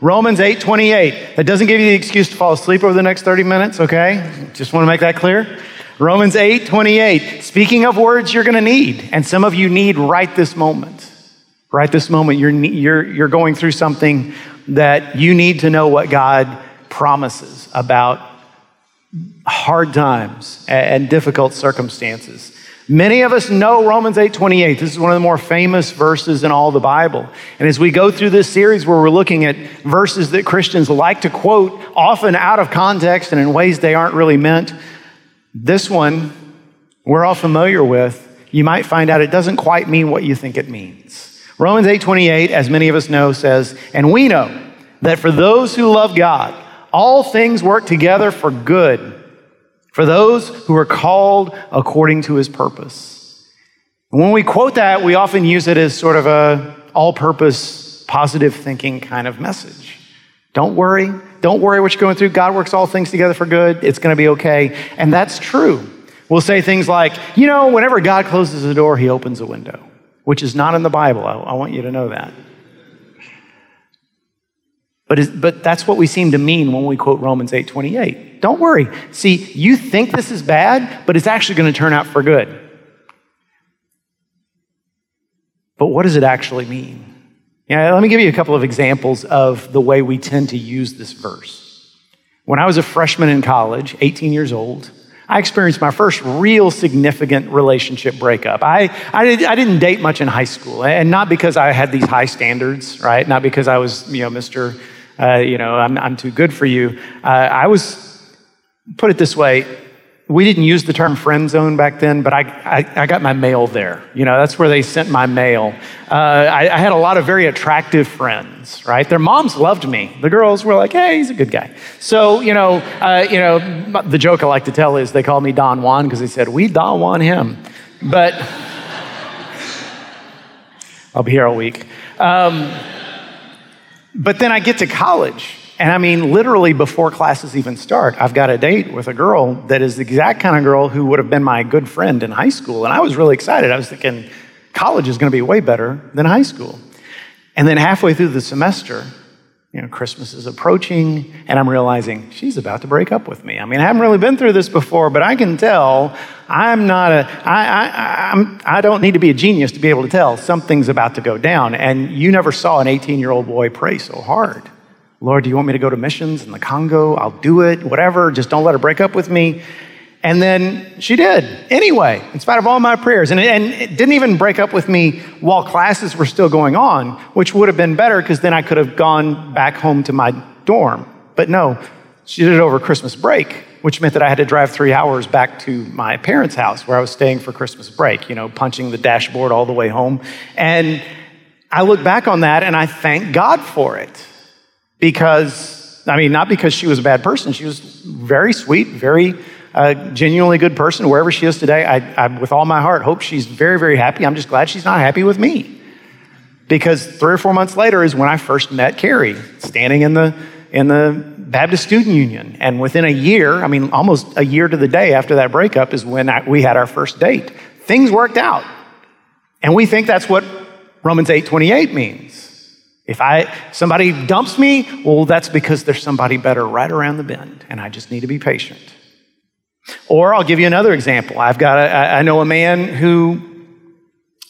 Romans 8 28. That doesn't give you the excuse to fall asleep over the next 30 minutes, okay? Just want to make that clear. Romans 8 28. Speaking of words you're going to need, and some of you need right this moment. Right this moment, you're, you're, you're going through something that you need to know what God promises about hard times and difficult circumstances. Many of us know Romans 8:28. This is one of the more famous verses in all the Bible. And as we go through this series where we're looking at verses that Christians like to quote often out of context and in ways they aren't really meant, this one we're all familiar with. You might find out it doesn't quite mean what you think it means. Romans 8:28, as many of us know, says, "And we know that for those who love God, all things work together for good." For those who are called according to his purpose. And when we quote that, we often use it as sort of a all-purpose positive thinking kind of message. Don't worry. Don't worry what you're going through. God works all things together for good. It's going to be okay. And that's true. We'll say things like, you know, whenever God closes a door, he opens a window, which is not in the Bible. I, I want you to know that. But, but that's what we seem to mean when we quote Romans 8:28. Don't worry. See, you think this is bad, but it's actually going to turn out for good. But what does it actually mean? Yeah, let me give you a couple of examples of the way we tend to use this verse. When I was a freshman in college, 18 years old, I experienced my first real significant relationship breakup. I, I, did, I didn't date much in high school, and not because I had these high standards, right? Not because I was, you know, Mr uh, you know, I'm, I'm too good for you. Uh, I was, put it this way, we didn't use the term friend zone back then, but I, I, I, got my mail there. You know, that's where they sent my mail. Uh, I, I, had a lot of very attractive friends, right? Their moms loved me. The girls were like, hey, he's a good guy. So, you know, uh, you know, the joke I like to tell is they called me Don Juan because they said, we Don Juan him. But I'll be here all week. Um, but then I get to college, and I mean, literally before classes even start, I've got a date with a girl that is the exact kind of girl who would have been my good friend in high school. And I was really excited. I was thinking, college is going to be way better than high school. And then halfway through the semester, you know, Christmas is approaching, and I'm realizing she's about to break up with me. I mean, I haven't really been through this before, but I can tell I'm not a, I, I, I'm, I don't need to be a genius to be able to tell something's about to go down. And you never saw an 18 year old boy pray so hard. Lord, do you want me to go to missions in the Congo? I'll do it, whatever. Just don't let her break up with me. And then she did anyway, in spite of all my prayers. And, and it didn't even break up with me while classes were still going on, which would have been better because then I could have gone back home to my dorm. But no, she did it over Christmas break, which meant that I had to drive three hours back to my parents' house where I was staying for Christmas break, you know, punching the dashboard all the way home. And I look back on that and I thank God for it because, I mean, not because she was a bad person. She was very sweet, very a genuinely good person, wherever she is today. I, I, with all my heart, hope she's very, very happy. I'm just glad she's not happy with me. Because three or four months later is when I first met Carrie, standing in the, in the Baptist Student Union. And within a year, I mean, almost a year to the day after that breakup, is when I, we had our first date. Things worked out. And we think that's what Romans 8 28 means. If I somebody dumps me, well, that's because there's somebody better right around the bend, and I just need to be patient. Or I'll give you another example. I've got a, I know a man who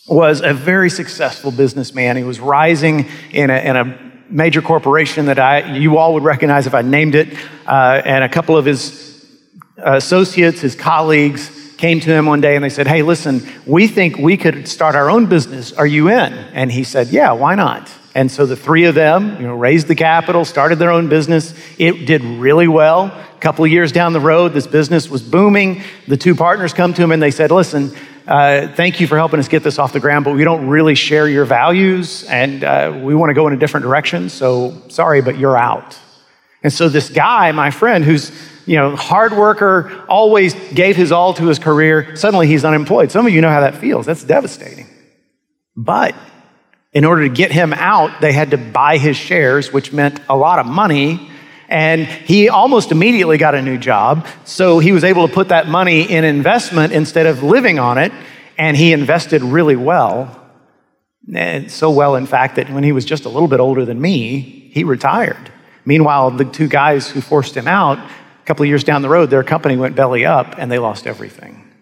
was a very successful businessman. He was rising in a, in a major corporation that I, you all would recognize if I named it. Uh, and a couple of his associates, his colleagues, came to him one day and they said, Hey, listen, we think we could start our own business. Are you in? And he said, Yeah, why not? And so the three of them, you know, raised the capital, started their own business. It did really well. A couple of years down the road, this business was booming. The two partners come to him and they said, "Listen, uh, thank you for helping us get this off the ground, but we don't really share your values, and uh, we want to go in a different direction. So sorry, but you're out." And so this guy, my friend, who's you know hard worker, always gave his all to his career, suddenly he's unemployed. Some of you know how that feels. That's devastating. But in order to get him out, they had to buy his shares, which meant a lot of money. And he almost immediately got a new job. So he was able to put that money in investment instead of living on it. And he invested really well. And so well, in fact, that when he was just a little bit older than me, he retired. Meanwhile, the two guys who forced him out, a couple of years down the road, their company went belly up and they lost everything.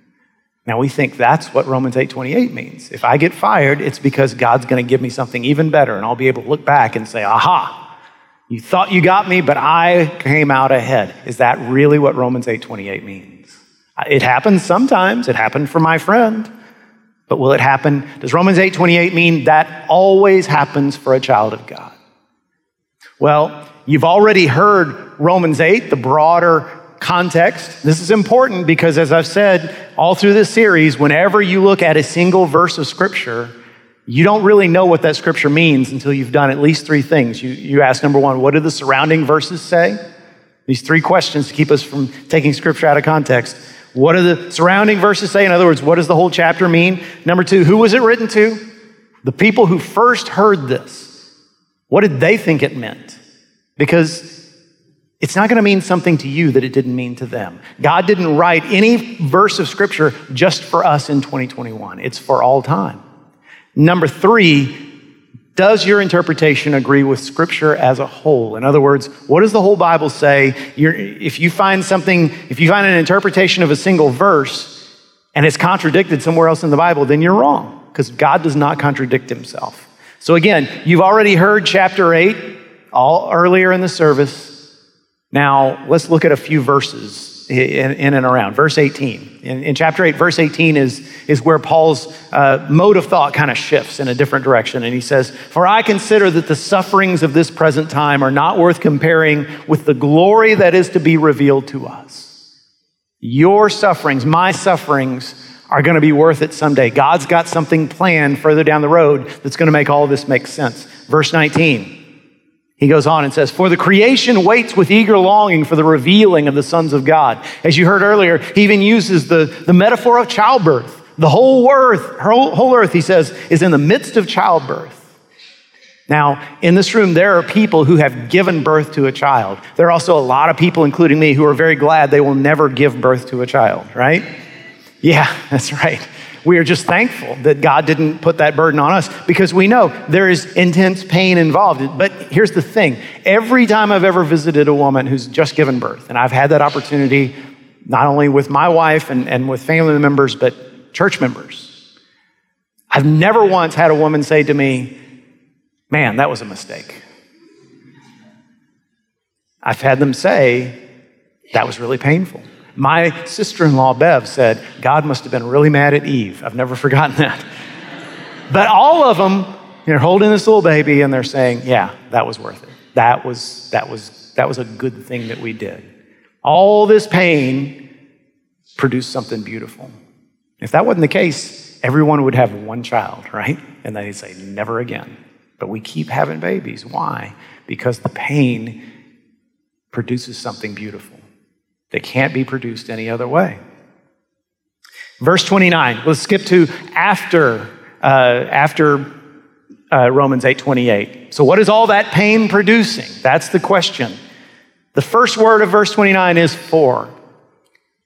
Now we think that's what Romans 8:28 means. If I get fired, it's because God's going to give me something even better and I'll be able to look back and say, "Aha, you thought you got me, but I came out ahead." Is that really what Romans 8:28 means? It happens sometimes. It happened for my friend. But will it happen? Does Romans 8:28 mean that always happens for a child of God? Well, you've already heard Romans 8, the broader context. This is important because, as I've said all through this series, whenever you look at a single verse of Scripture, you don't really know what that Scripture means until you've done at least three things. You, you ask, number one, what do the surrounding verses say? These three questions to keep us from taking Scripture out of context. What do the surrounding verses say? In other words, what does the whole chapter mean? Number two, who was it written to? The people who first heard this. What did they think it meant? Because it's not going to mean something to you that it didn't mean to them. God didn't write any verse of scripture just for us in 2021, it's for all time. Number three, does your interpretation agree with scripture as a whole? In other words, what does the whole Bible say? You're, if you find something, if you find an interpretation of a single verse and it's contradicted somewhere else in the Bible, then you're wrong because God does not contradict himself. So again, you've already heard chapter 8 all earlier in the service. Now, let's look at a few verses in, in and around. Verse 18. In, in, chapter 8, verse 18 is, is where Paul's uh, mode of thought kind of shifts in a different direction. And he says, For I consider that the sufferings of this present time are not worth comparing with the glory that is to be revealed to us. Your sufferings, my sufferings, are going to be worth it someday. God's got something planned further down the road that's going to make all of this make sense. Verse 19. He goes on and says, For the creation waits with eager longing for the revealing of the sons of God. As you heard earlier, he even uses the, the metaphor of childbirth. The whole earth, whole, whole earth, he says, is in the midst of childbirth. Now, in this room, there are people who have given birth to a child. There are also a lot of people, including me, who are very glad they will never give birth to a child, right? Yeah, that's right. We are just thankful that God didn't put that burden on us because we know there is intense pain involved. But here's the thing every time I've ever visited a woman who's just given birth, and I've had that opportunity not only with my wife and, and with family members, but church members, I've never once had a woman say to me, Man, that was a mistake. I've had them say, That was really painful. My sister in law, Bev, said, God must have been really mad at Eve. I've never forgotten that. but all of them, they're holding this little baby and they're saying, Yeah, that was worth it. That was, that was, that was a good thing that we did. All this pain produced something beautiful. If that wasn't the case, everyone would have one child, right? And then he'd say, Never again. But we keep having babies. Why? Because the pain produces something beautiful. They can't be produced any other way. Verse 29, let's skip to after, uh, after uh, Romans 8 28. So, what is all that pain producing? That's the question. The first word of verse 29 is for.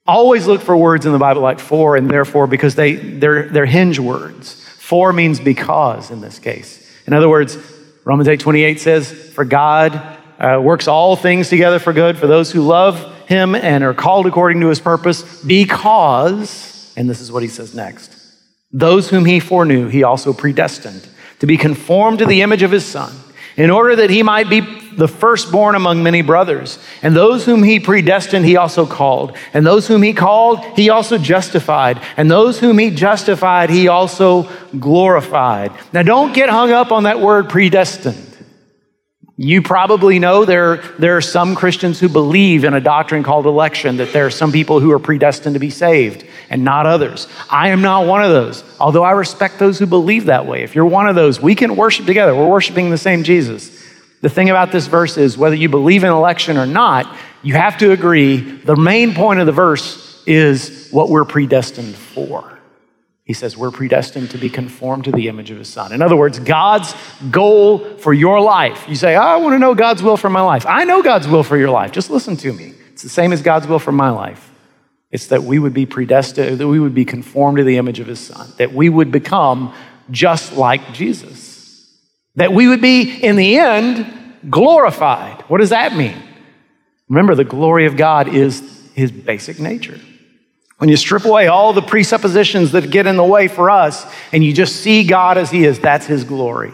Always look for words in the Bible like for and therefore because they, they're, they're hinge words. For means because in this case. In other words, Romans 8 28 says, For God uh, works all things together for good for those who love him and are called according to his purpose because, and this is what he says next, those whom he foreknew, he also predestined to be conformed to the image of his son, in order that he might be the firstborn among many brothers. And those whom he predestined, he also called. And those whom he called, he also justified. And those whom he justified, he also glorified. Now, don't get hung up on that word predestined. You probably know there, there are some Christians who believe in a doctrine called election, that there are some people who are predestined to be saved and not others. I am not one of those, although I respect those who believe that way. If you're one of those, we can worship together. We're worshiping the same Jesus. The thing about this verse is whether you believe in election or not, you have to agree the main point of the verse is what we're predestined for. He says we're predestined to be conformed to the image of his son. In other words, God's goal for your life. You say, oh, I want to know God's will for my life. I know God's will for your life. Just listen to me. It's the same as God's will for my life. It's that we would be predestined, that we would be conformed to the image of his son, that we would become just like Jesus. That we would be, in the end, glorified. What does that mean? Remember, the glory of God is his basic nature. When you strip away all the presuppositions that get in the way for us and you just see God as he is, that's his glory.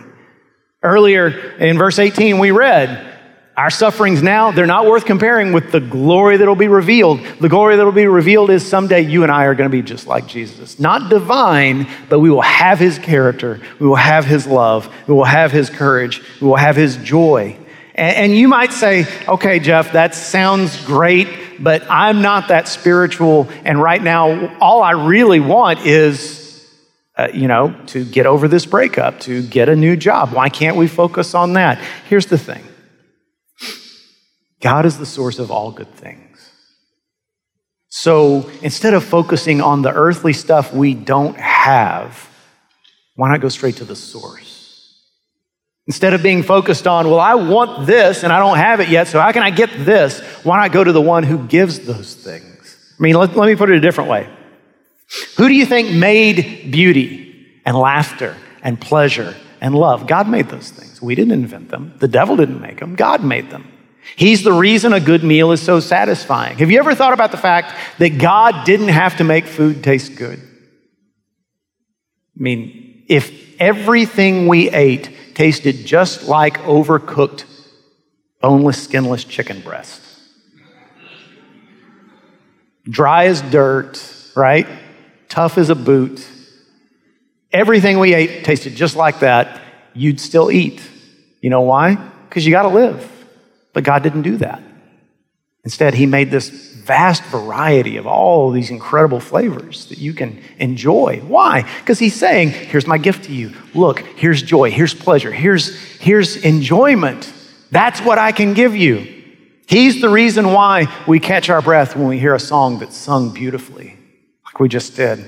Earlier in verse 18, we read, our sufferings now, they're not worth comparing with the glory that'll be revealed. The glory that'll be revealed is someday you and I are going to be just like Jesus. Not divine, but we will have his character. We will have his love. We will have his courage. We will have his joy. And, and you might say, okay, Jeff, that sounds great, but I'm not that spiritual. And right now, all I really want is, uh, you know, to get over this breakup, to get a new job. Why can't we focus on that? Here's the thing God is the source of all good things. So instead of focusing on the earthly stuff we don't have, why not go straight to the source? Instead of being focused on, well, I want this and I don't have it yet, so how can I get this? Why not go to the one who gives those things? I mean, let, let me put it a different way. Who do you think made beauty and laughter and pleasure and love? God made those things. We didn't invent them. The devil didn't make them. God made them. He's the reason a good meal is so satisfying. Have you ever thought about the fact that God didn't have to make food taste good? I mean, if everything we ate tasted just like overcooked, boneless, skinless chicken breast, dry as dirt, right? Tough as a boot, everything we ate tasted just like that, you'd still eat. You know why? Because you got to live. But God didn't do that. Instead, He made this vast variety of all these incredible flavors that you can enjoy. Why? Because He's saying, Here's my gift to you. Look, here's joy, here's pleasure, here's, here's enjoyment. That's what I can give you. He's the reason why we catch our breath when we hear a song that's sung beautifully, like we just did.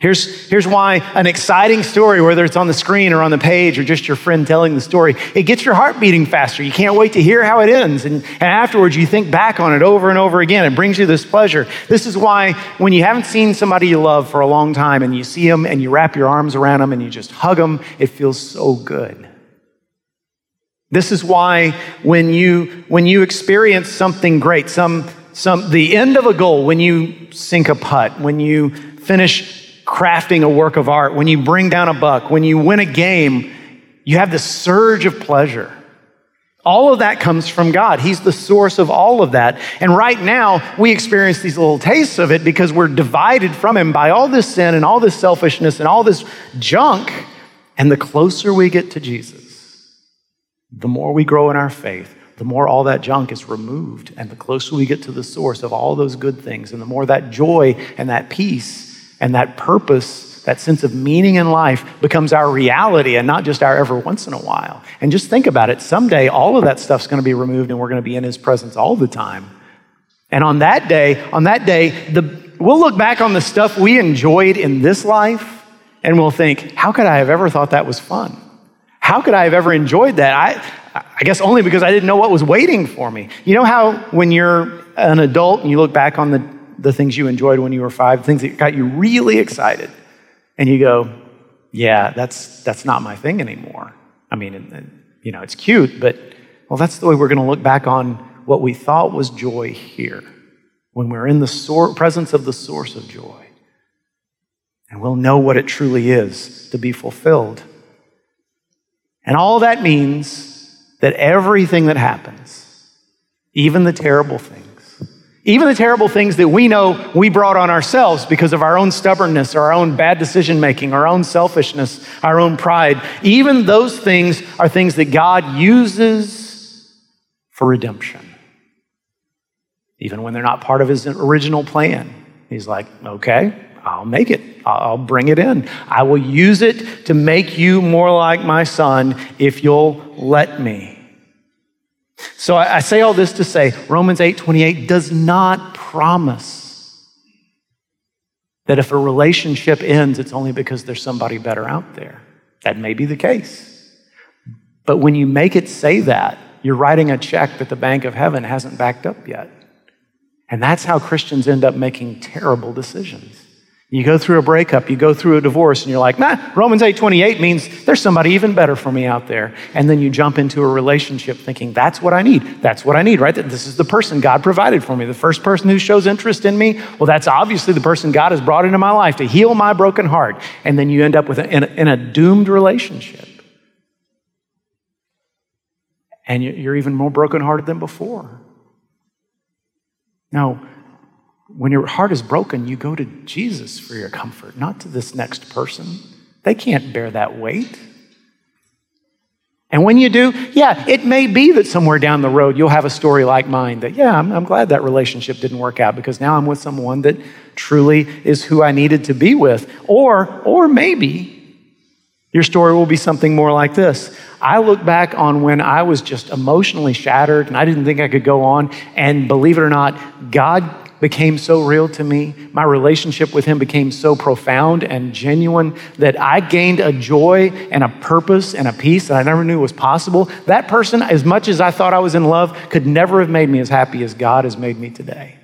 Here's, here's why an exciting story, whether it's on the screen or on the page or just your friend telling the story, it gets your heart beating faster. You can't wait to hear how it ends. And, and afterwards, you think back on it over and over again. It brings you this pleasure. This is why when you haven't seen somebody you love for a long time and you see them and you wrap your arms around them and you just hug them, it feels so good. This is why when you, when you experience something great, some, some, the end of a goal, when you sink a putt, when you finish crafting a work of art, when you bring down a buck, when you win a game, you have this surge of pleasure. All of that comes from God. He's the source of all of that. And right now, we experience these little tastes of it because we're divided from Him by all this sin and all this selfishness and all this junk. And the closer we get to Jesus, the more we grow in our faith, the more all that junk is removed. And the closer we get to the source of all those good things, and the more that joy and that peace and that purpose, that sense of meaning in life becomes our reality and not just our ever once in a while. And just think about it someday, all of that stuff's going to be removed and we're going to be in His presence all the time. And on that day, on that day, the, we'll look back on the stuff we enjoyed in this life and we'll think, how could I have ever thought that was fun? How could I have ever enjoyed that? I, I guess only because I didn't know what was waiting for me. You know how when you're an adult and you look back on the the things you enjoyed when you were five, things that got you really excited, and you go, yeah, that's, that's not my thing anymore. I mean, you know, it's cute, but well, that's the way we're going to look back on what we thought was joy here when we're in the sor- presence of the source of joy. And we'll know what it truly is to be fulfilled. And all that means that everything that happens, even the terrible things, even the terrible things that we know we brought on ourselves because of our own stubbornness, or our own bad decision making, our own selfishness, our own pride, even those things are things that God uses for redemption. Even when they're not part of his original plan. He's like, okay, I'll make it. I'll bring it in. I will use it to make you more like my son if you'll let me. So I, I say all this to say Romans 8 28 does not promise that if a relationship ends, it's only because there's somebody better out there. That may be the case. But when you make it say that, you're writing a check that the Bank of Heaven hasn't backed up yet. And that's how Christians end up making terrible decisions. You go through a breakup, you go through a divorce, and you're like, nah, Romans 8:28 means there's somebody even better for me out there. And then you jump into a relationship thinking, that's what I need. That's what I need, right? This is the person God provided for me. The first person who shows interest in me, well, that's obviously the person God has brought into my life to heal my broken heart. And then you end up with a, in, a, in a doomed relationship. And you're even more brokenhearted than before. Now, when your heart is broken, you go to Jesus for your comfort, not to this next person. They can't bear that weight. And when you do, yeah, it may be that somewhere down the road you'll have a story like mine that, yeah, I'm, I'm, glad that relationship didn't work out because now I'm with someone that truly is who I needed to be with. Or, or maybe your story will be something more like this. I look back on when I was just emotionally shattered and I didn't think I could go on. And believe it or not, God became so real to me. My relationship with Him became so profound and genuine that I gained a joy and a purpose and a peace that I never knew was possible. That person, as much as I thought I was in love, could never have made me as happy as God has made me today.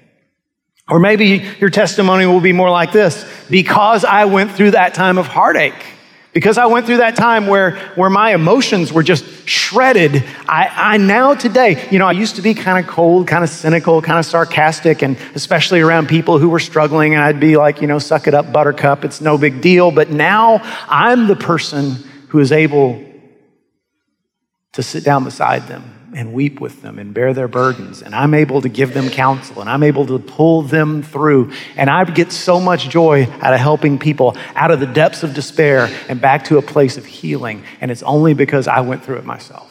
Or maybe your testimony will be more like this because I went through that time of heartache. Because I went through that time where, where my emotions were just shredded, I, I now today, you know, I used to be kind of cold, kind of cynical, kind of sarcastic, and especially around people who were struggling, and I'd be like, you know, suck it up, buttercup, it's no big deal. But now I'm the person who is able to sit down beside them and weep with them and bear their burdens. And I'm able to give them counsel and I'm able to pull them through. And I get so much joy out of helping people out of the depths of despair and back to a place of healing. And it's only because I went through it myself.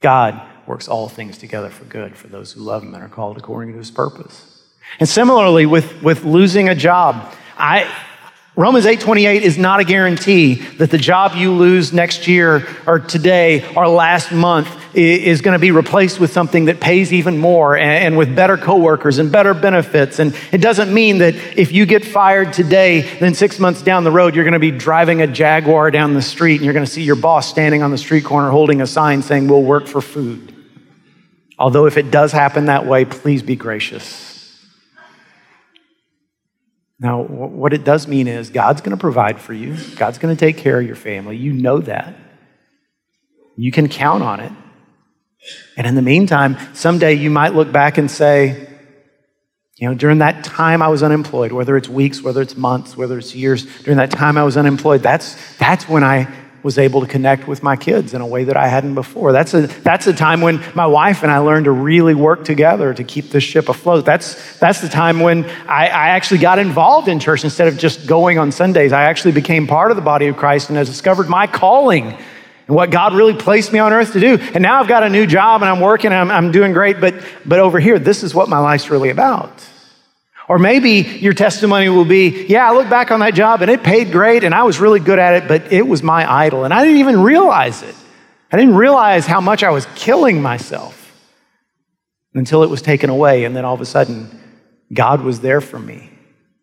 God works all things together for good for those who love Him and are called according to His purpose. And similarly, with, with losing a job, I, Romans 8:28 is not a guarantee that the job you lose next year or today or last month is going to be replaced with something that pays even more and, with better coworkers and better benefits. And it doesn't mean that if you get fired today, then six months down the road, you're going to be driving a Jaguar down the street and you're going to see your boss standing on the street corner holding a sign saying, We'll work for food. Although, if it does happen that way, please be gracious. Now, what it does mean is God's going to provide for you, God's going to take care of your family. You know that. You can count on it. And in the meantime, someday you might look back and say, you know, during that time I was unemployed, whether it's weeks, whether it's months, whether it's years, during that time I was unemployed, that's, that's when I was able to connect with my kids in a way that I hadn't before. That's a, that's a time when my wife and I learned to really work together to keep this ship afloat. That's, that's the time when I, I actually got involved in church instead of just going on Sundays. I actually became part of the body of Christ and I discovered my calling and what God really placed me on earth to do. And now I've got a new job and I'm working and I'm, I'm doing great, but, but over here, this is what my life's really about. Or maybe your testimony will be, yeah, I look back on that job and it paid great and I was really good at it, but it was my idol and I didn't even realize it. I didn't realize how much I was killing myself until it was taken away. And then all of a sudden, God was there for me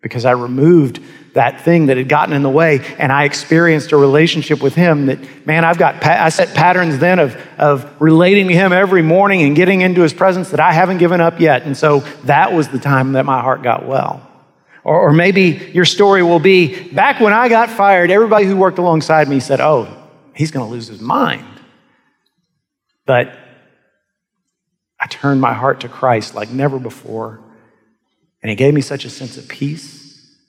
because I removed that thing that had gotten in the way and I experienced a relationship with him that, man, I've got, I set patterns then of, of relating to him every morning and getting into his presence that I haven't given up yet. And so that was the time that my heart got well. Or, or maybe your story will be back when I got fired, everybody who worked alongside me said, oh, he's going to lose his mind. But I turned my heart to Christ like never before. And he gave me such a sense of peace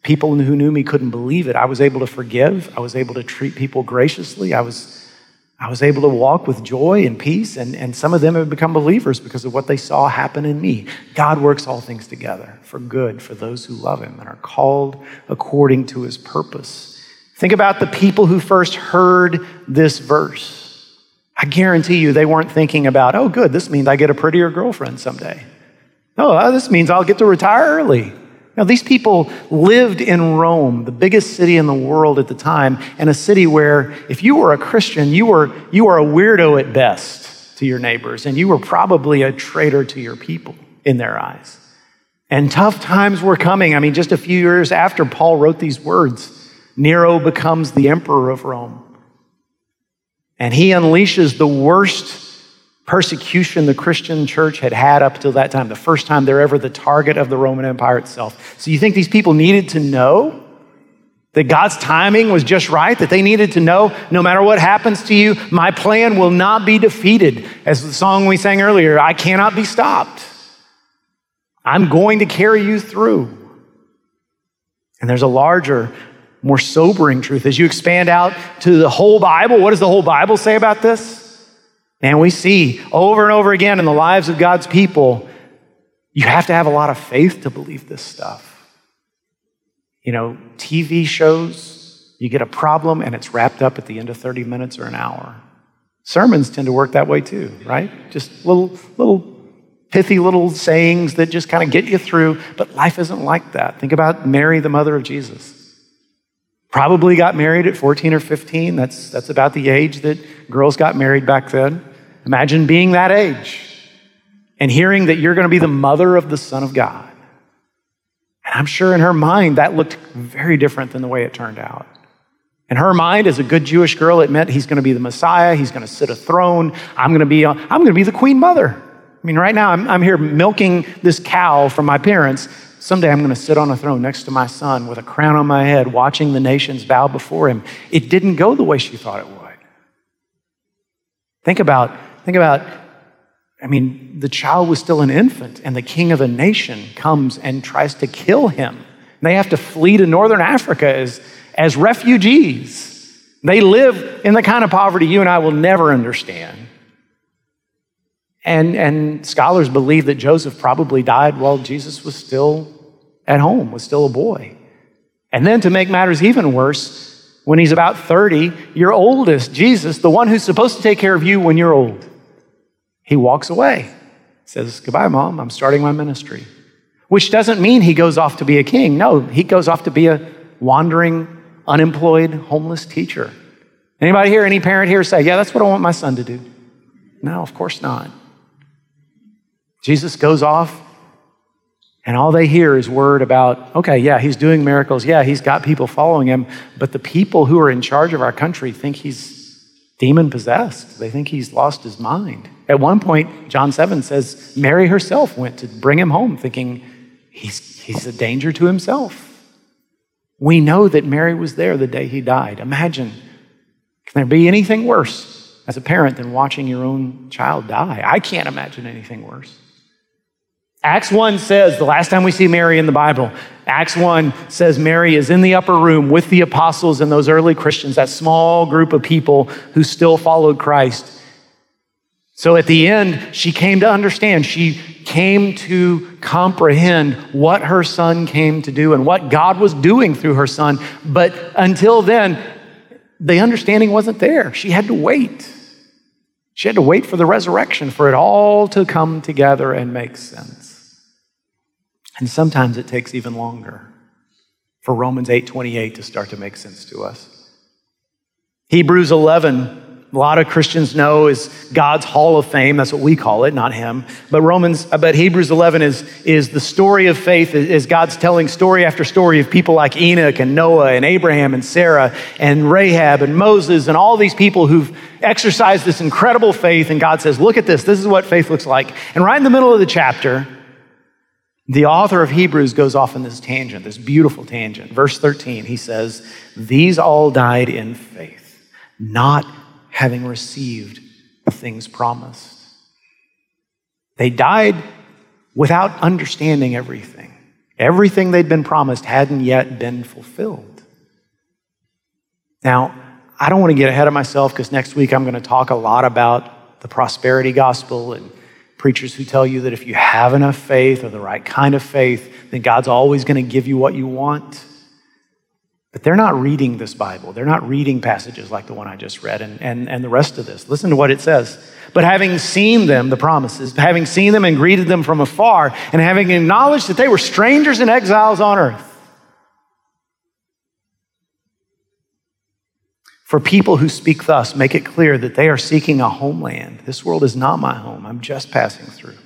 People who knew me couldn't believe it. I was able to forgive. I was able to treat people graciously. I was, I was able to walk with joy and peace. And, and some of them have become believers because of what they saw happen in me. God works all things together for good for those who love Him and are called according to His purpose. Think about the people who first heard this verse. I guarantee you they weren't thinking about, oh, good, this means I get a prettier girlfriend someday. Oh, this means I'll get to retire early. Now, these people lived in Rome, the biggest city in the world at the time, and a city where if you were a Christian, you were, you were a weirdo at best to your neighbors, and you were probably a traitor to your people in their eyes. And tough times were coming. I mean, just a few years after Paul wrote these words, Nero becomes the emperor of Rome. And he unleashes the worst persecution the Christian church had had up till that time, the first time they're ever the target of the Roman Empire itself. So you think these people needed to know that God's timing was just right, that they needed to know no matter what happens to you, my plan will not be defeated. As the song we sang earlier, I cannot be stopped. I'm going to carry you through. And there's a larger, more sobering truth. As you expand out to the whole Bible, what does the whole Bible say about this? And we see over and over again in the lives of God's people, you have to have a lot of faith to believe this stuff. You know, TV shows, you get a problem and it's wrapped up at the end of 30 minutes or an hour. Sermons tend to work that way too, right? Just little, little pithy little sayings that just kind of get you through, but life isn't like that. Think about Mary, the mother of Jesus. Probably got married at 14 or 15. That's, that's about the age that girls got married back then. Imagine being that age and hearing that you're going to be the mother of the Son of God. And I'm sure in her mind that looked very different than the way it turned out. In her mind, as a good Jewish girl, it meant he's going to be the Messiah. He's going to sit a throne. I'm going to be, I'm going to be the queen mother. I mean, right now, I'm, I'm here milking this cow from my parents. Someday I'm going to sit on a throne next to my son with a crown on my head, watching the nations bow before him. It didn't go the way she thought it would. Think about, think about I mean, the child was still an infant, and the king of a nation comes and tries to kill him. And they have to flee to northern Africa as, as refugees. They live in the kind of poverty you and I will never understand. And, and scholars believe that Joseph probably died while Jesus was still at home, was still a boy. And then to make matters even worse, when he's about 30, your oldest, Jesus, the one who's supposed to take care of you when you're old, he walks away, says, Goodbye, mom, I'm starting my ministry. Which doesn't mean he goes off to be a king. No, he goes off to be a wandering, unemployed, homeless teacher. Anybody here, any parent here say, Yeah, that's what I want my son to do? No, of course not. Jesus goes off, and all they hear is word about, okay, yeah, he's doing miracles. Yeah, he's got people following him. But the people who are in charge of our country think he's demon possessed. They think he's lost his mind. At one point, John 7 says Mary herself went to bring him home, thinking he's, he's a danger to himself. We know that Mary was there the day he died. Imagine, can there be anything worse as a parent than watching your own child die? I can't imagine anything worse. Acts 1 says, the last time we see Mary in the Bible, Acts 1 says Mary is in the upper room with the apostles and those early Christians, that small group of people who still followed Christ. So at the end, she came to understand. She came to comprehend what her son came to do and what God was doing through her son. But until then, the understanding wasn't there. She had to wait. She had to wait for the resurrection, for it all to come together and make sense. And sometimes it takes even longer for Romans 8:28 to start to make sense to us. Hebrews 11 a lot of Christians know is God's hall of fame. That's what we call it, not him. But Romans, uh, but Hebrews 11 is, is the story of faith, is God's telling story after story of people like Enoch and Noah and Abraham and Sarah and Rahab and Moses and all these people who've exercised this incredible faith. And God says, look at this. This is what faith looks like. And right in the middle of the chapter, the author of Hebrews goes off in this tangent, this beautiful tangent. Verse 13, he says, These all died in faith, not having received the things promised. They died without understanding everything. Everything they'd been promised hadn't yet been fulfilled. Now, I don't want to get ahead of myself because next week I'm going to talk a lot about the prosperity gospel and preachers who tell you that if you have enough faith or the right kind of faith, then God's always going to give you what you want. But they're not reading this Bible. They're not reading passages like the one I just read and, and, and the rest of this. Listen to what it says. But having seen them, the promises, having seen them and greeted them from afar, and having acknowledged that they were strangers and exiles on earth, For people who speak thus, make it clear that they are seeking a homeland. This world is not my home. I'm just passing through.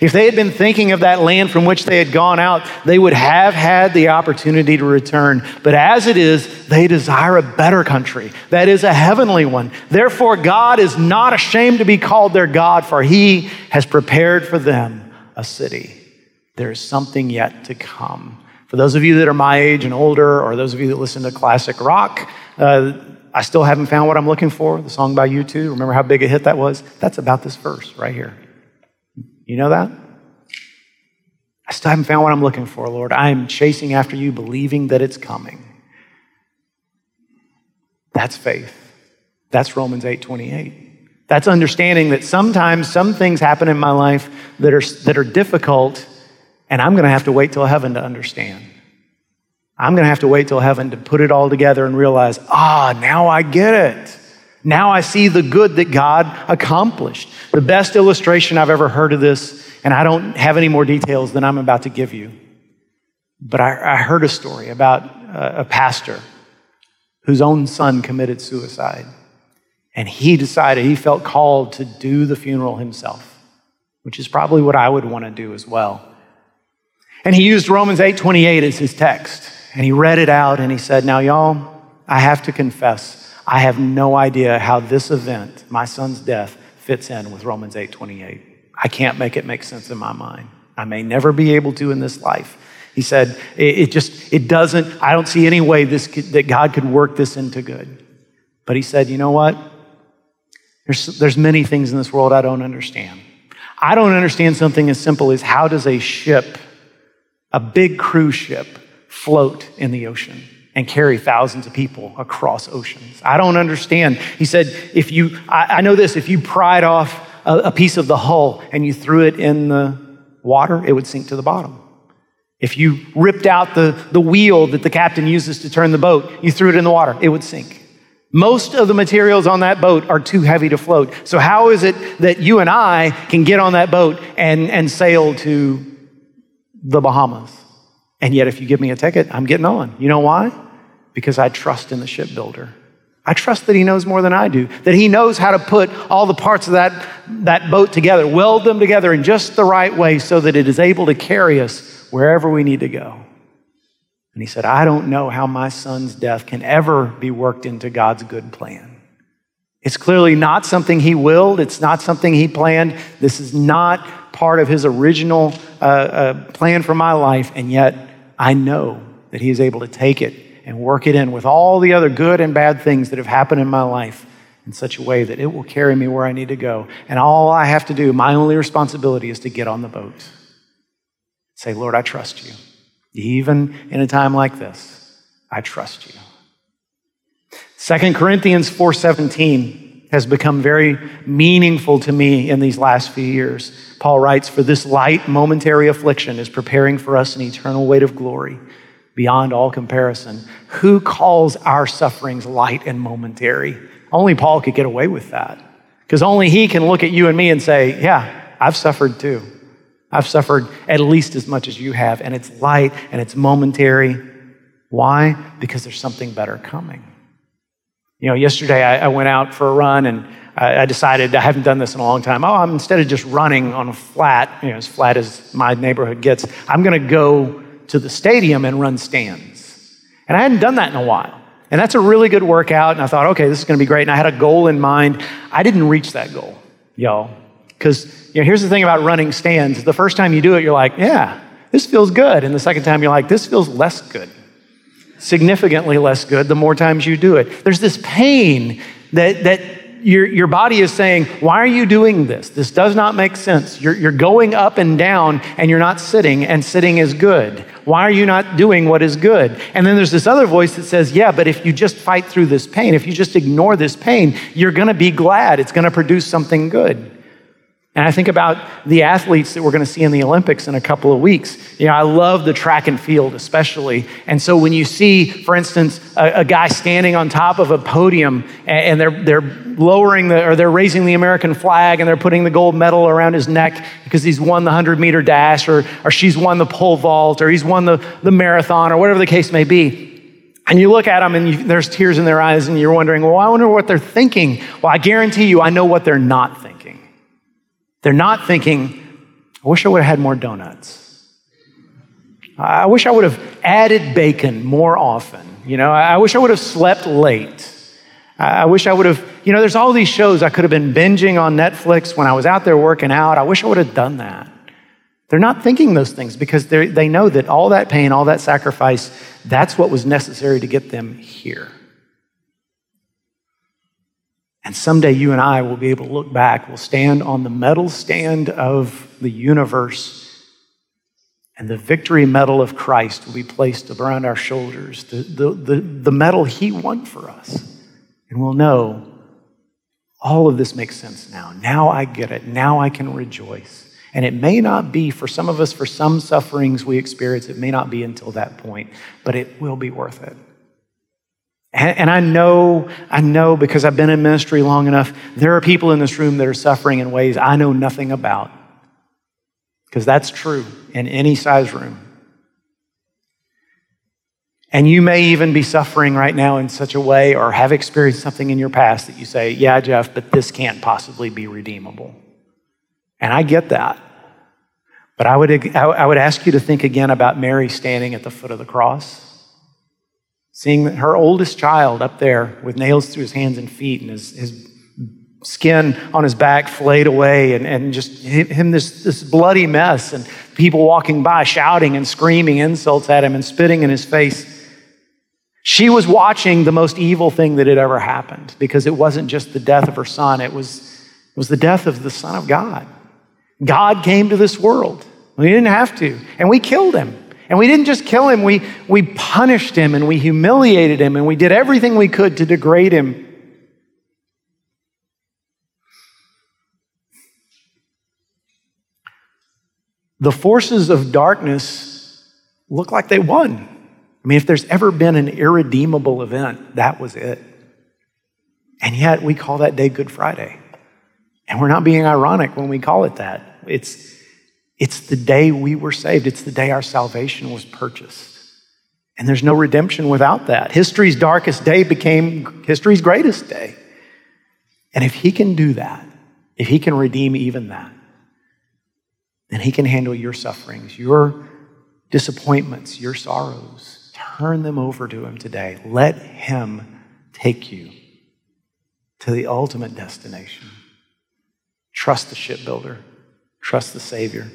If they had been thinking of that land from which they had gone out, they would have had the opportunity to return. But as it is, they desire a better country, that is, a heavenly one. Therefore, God is not ashamed to be called their God, for he has prepared for them a city. There is something yet to come. For those of you that are my age and older, or those of you that listen to classic rock, uh, I still haven't found what I'm looking for. The song by U2, remember how big a hit that was? That's about this verse right here. You know that? I still haven't found what I'm looking for, Lord. I am chasing after you, believing that it's coming. That's faith. That's Romans 8 28. That's understanding that sometimes some things happen in my life that are, that are difficult, and I'm going to have to wait till heaven to understand. I'm going to have to wait till heaven to put it all together and realize, ah, now I get it. Now I see the good that God accomplished. The best illustration I've ever heard of this, and I don't have any more details than I'm about to give you, but I, I heard a story about a, a pastor whose own son committed suicide. And he decided he felt called to do the funeral himself, which is probably what I would want to do as well. And he used Romans 8:28 as his text. And he read it out and he said, "Now y'all, I have to confess I have no idea how this event, my son's death, fits in with Romans 8 28. I can't make it make sense in my mind. I may never be able to in this life. He said, it, it just, it doesn't, I don't see any way this could, that God could work this into good. But he said, you know what? There's, there's many things in this world I don't understand. I don't understand something as simple as how does a ship, a big cruise ship, float in the ocean? and carry thousands of people across oceans. I don't understand. He said, if you, I, I know this, if you pried off a, a piece of the hull and you threw it in the water, it would sink to the bottom. If you ripped out the, the wheel that the captain uses to turn the boat, you threw it in the water, it would sink. Most of the materials on that boat are too heavy to float. So, how is it that you and I can get on that boat and, and sail to the Bahamas? And yet, if you give me a ticket, I'm getting on. You know why? because I trust in the shipbuilder. I trust that he knows more than I do, that he knows how to put all the parts of that, that boat together, weld them together in just the right way so that it is able to carry us wherever we need to go. And he said, I don't know how my son's death can ever be worked into God's good plan. It's clearly not something he willed, it's not something he planned. This is not part of his original uh, uh, plan for my life, and yet I know that he is able to take it and work it in with all the other good and bad things that have happened in my life in such a way that it will carry me where I need to go. And all I have to do, my only responsibility is to get on the boat. Say, Lord, I trust you. Even in a time like this, I trust you. 2 Corinthians 4:17 has become very meaningful to me in these last few years. Paul writes, "For this light momentary affliction is preparing for us an eternal weight of glory." beyond all comparison. Who calls our sufferings light and momentary? Only Paul could get away with that. Because only he can look at you and me and say, Yeah, I've suffered too. I've suffered at least as much as you have, and it's light and it's momentary. Why? Because there's something better coming. You know, yesterday I, I went out for a run and I, I, decided I haven't done this in a long time. Oh, I'm instead of just running on a flat, you know, as flat as my neighborhood gets, I'm going to go to the stadium and run stands. And I hadn't done that in a while. And that's a really good workout. And I thought, okay, this is going to be great. And I had a goal in mind. I didn't reach that goal, y'all. Because you know, here's the thing about running stands the first time you do it, you're like, yeah, this feels good. And the second time, you're like, this feels less good. Significantly less good the more times you do it. There's this pain that, that your, your body is saying, Why are you doing this? This does not make sense. You're, you're going up and down and you're not sitting, and sitting is good. Why are you not doing what is good? And then there's this other voice that says, Yeah, but if you just fight through this pain, if you just ignore this pain, you're going to be glad. It's going to produce something good. And I think about the athletes that we're going to see in the Olympics in a couple of weeks. You know, I love the track and field, especially. And so when you see, for instance, a, a guy standing on top of a podium and, and they're, they're lowering the, or they're raising the American flag and they're putting the gold medal around his neck because he's won the 100 meter dash or, or she's won the pole vault or he's won the, the marathon or whatever the case may be. And you look at them and you, there's tears in their eyes and you're wondering, well, I wonder what they're thinking. Well, I guarantee you, I know what they're not thinking. They're not thinking, I wish I would have had more donuts. I wish I would have added bacon more often. You know, I wish I would have slept late. I wish I would have, you know, there's all these shows I could have been binging on Netflix when I was out there working out. I wish I would have done that. They're not thinking those things because they know that all that pain, all that sacrifice, that's what was necessary to get them here. And someday you and I will be able to look back, we'll stand on the medal stand of the universe, and the victory medal of Christ will be placed around our shoulders, the, the, the, the medal He won for us. And we'll know all of this makes sense now. Now I get it. Now I can rejoice. And it may not be, for some of us, for some sufferings we experience, it may not be until that point, but it will be worth it. And, I know, I know because I've been in ministry long enough, there are people in this room that are suffering in ways I know nothing about. Because that's true in any size room. And you may even be suffering right now in such a way or have experienced something in your past that you say, Yeah, Jeff, but this can't possibly be redeemable. And I get that. But I would, I would ask you to think again about Mary standing at the foot of the cross, seeing her oldest child up there with nails through his hands and feet and his, his skin on his back flayed away and, and just him this, this bloody mess and people walking by shouting and screaming insults at him and spitting in his face. She was watching the most evil thing that had ever happened because it wasn't just the death of her son, it was, it was the death of the Son of God. God came to this world. We didn't have to, and we killed him. And we didn't just kill him, we, we punished him and we humiliated him and we did everything we could to degrade him. The forces of darkness look like they won. I mean, if there's ever been an irredeemable event, that was it. And yet we call that day Good Friday. And we're not being ironic when we call it that. It's, it's the day we were saved, it's the day our salvation was purchased. And there's no redemption without that. History's darkest day became history's greatest day. And if he can do that, if he can redeem even that, then he can handle your sufferings, your disappointments, your sorrows. Turn them over to Him today. Let Him take you to the ultimate destination. Trust the shipbuilder, trust the Savior.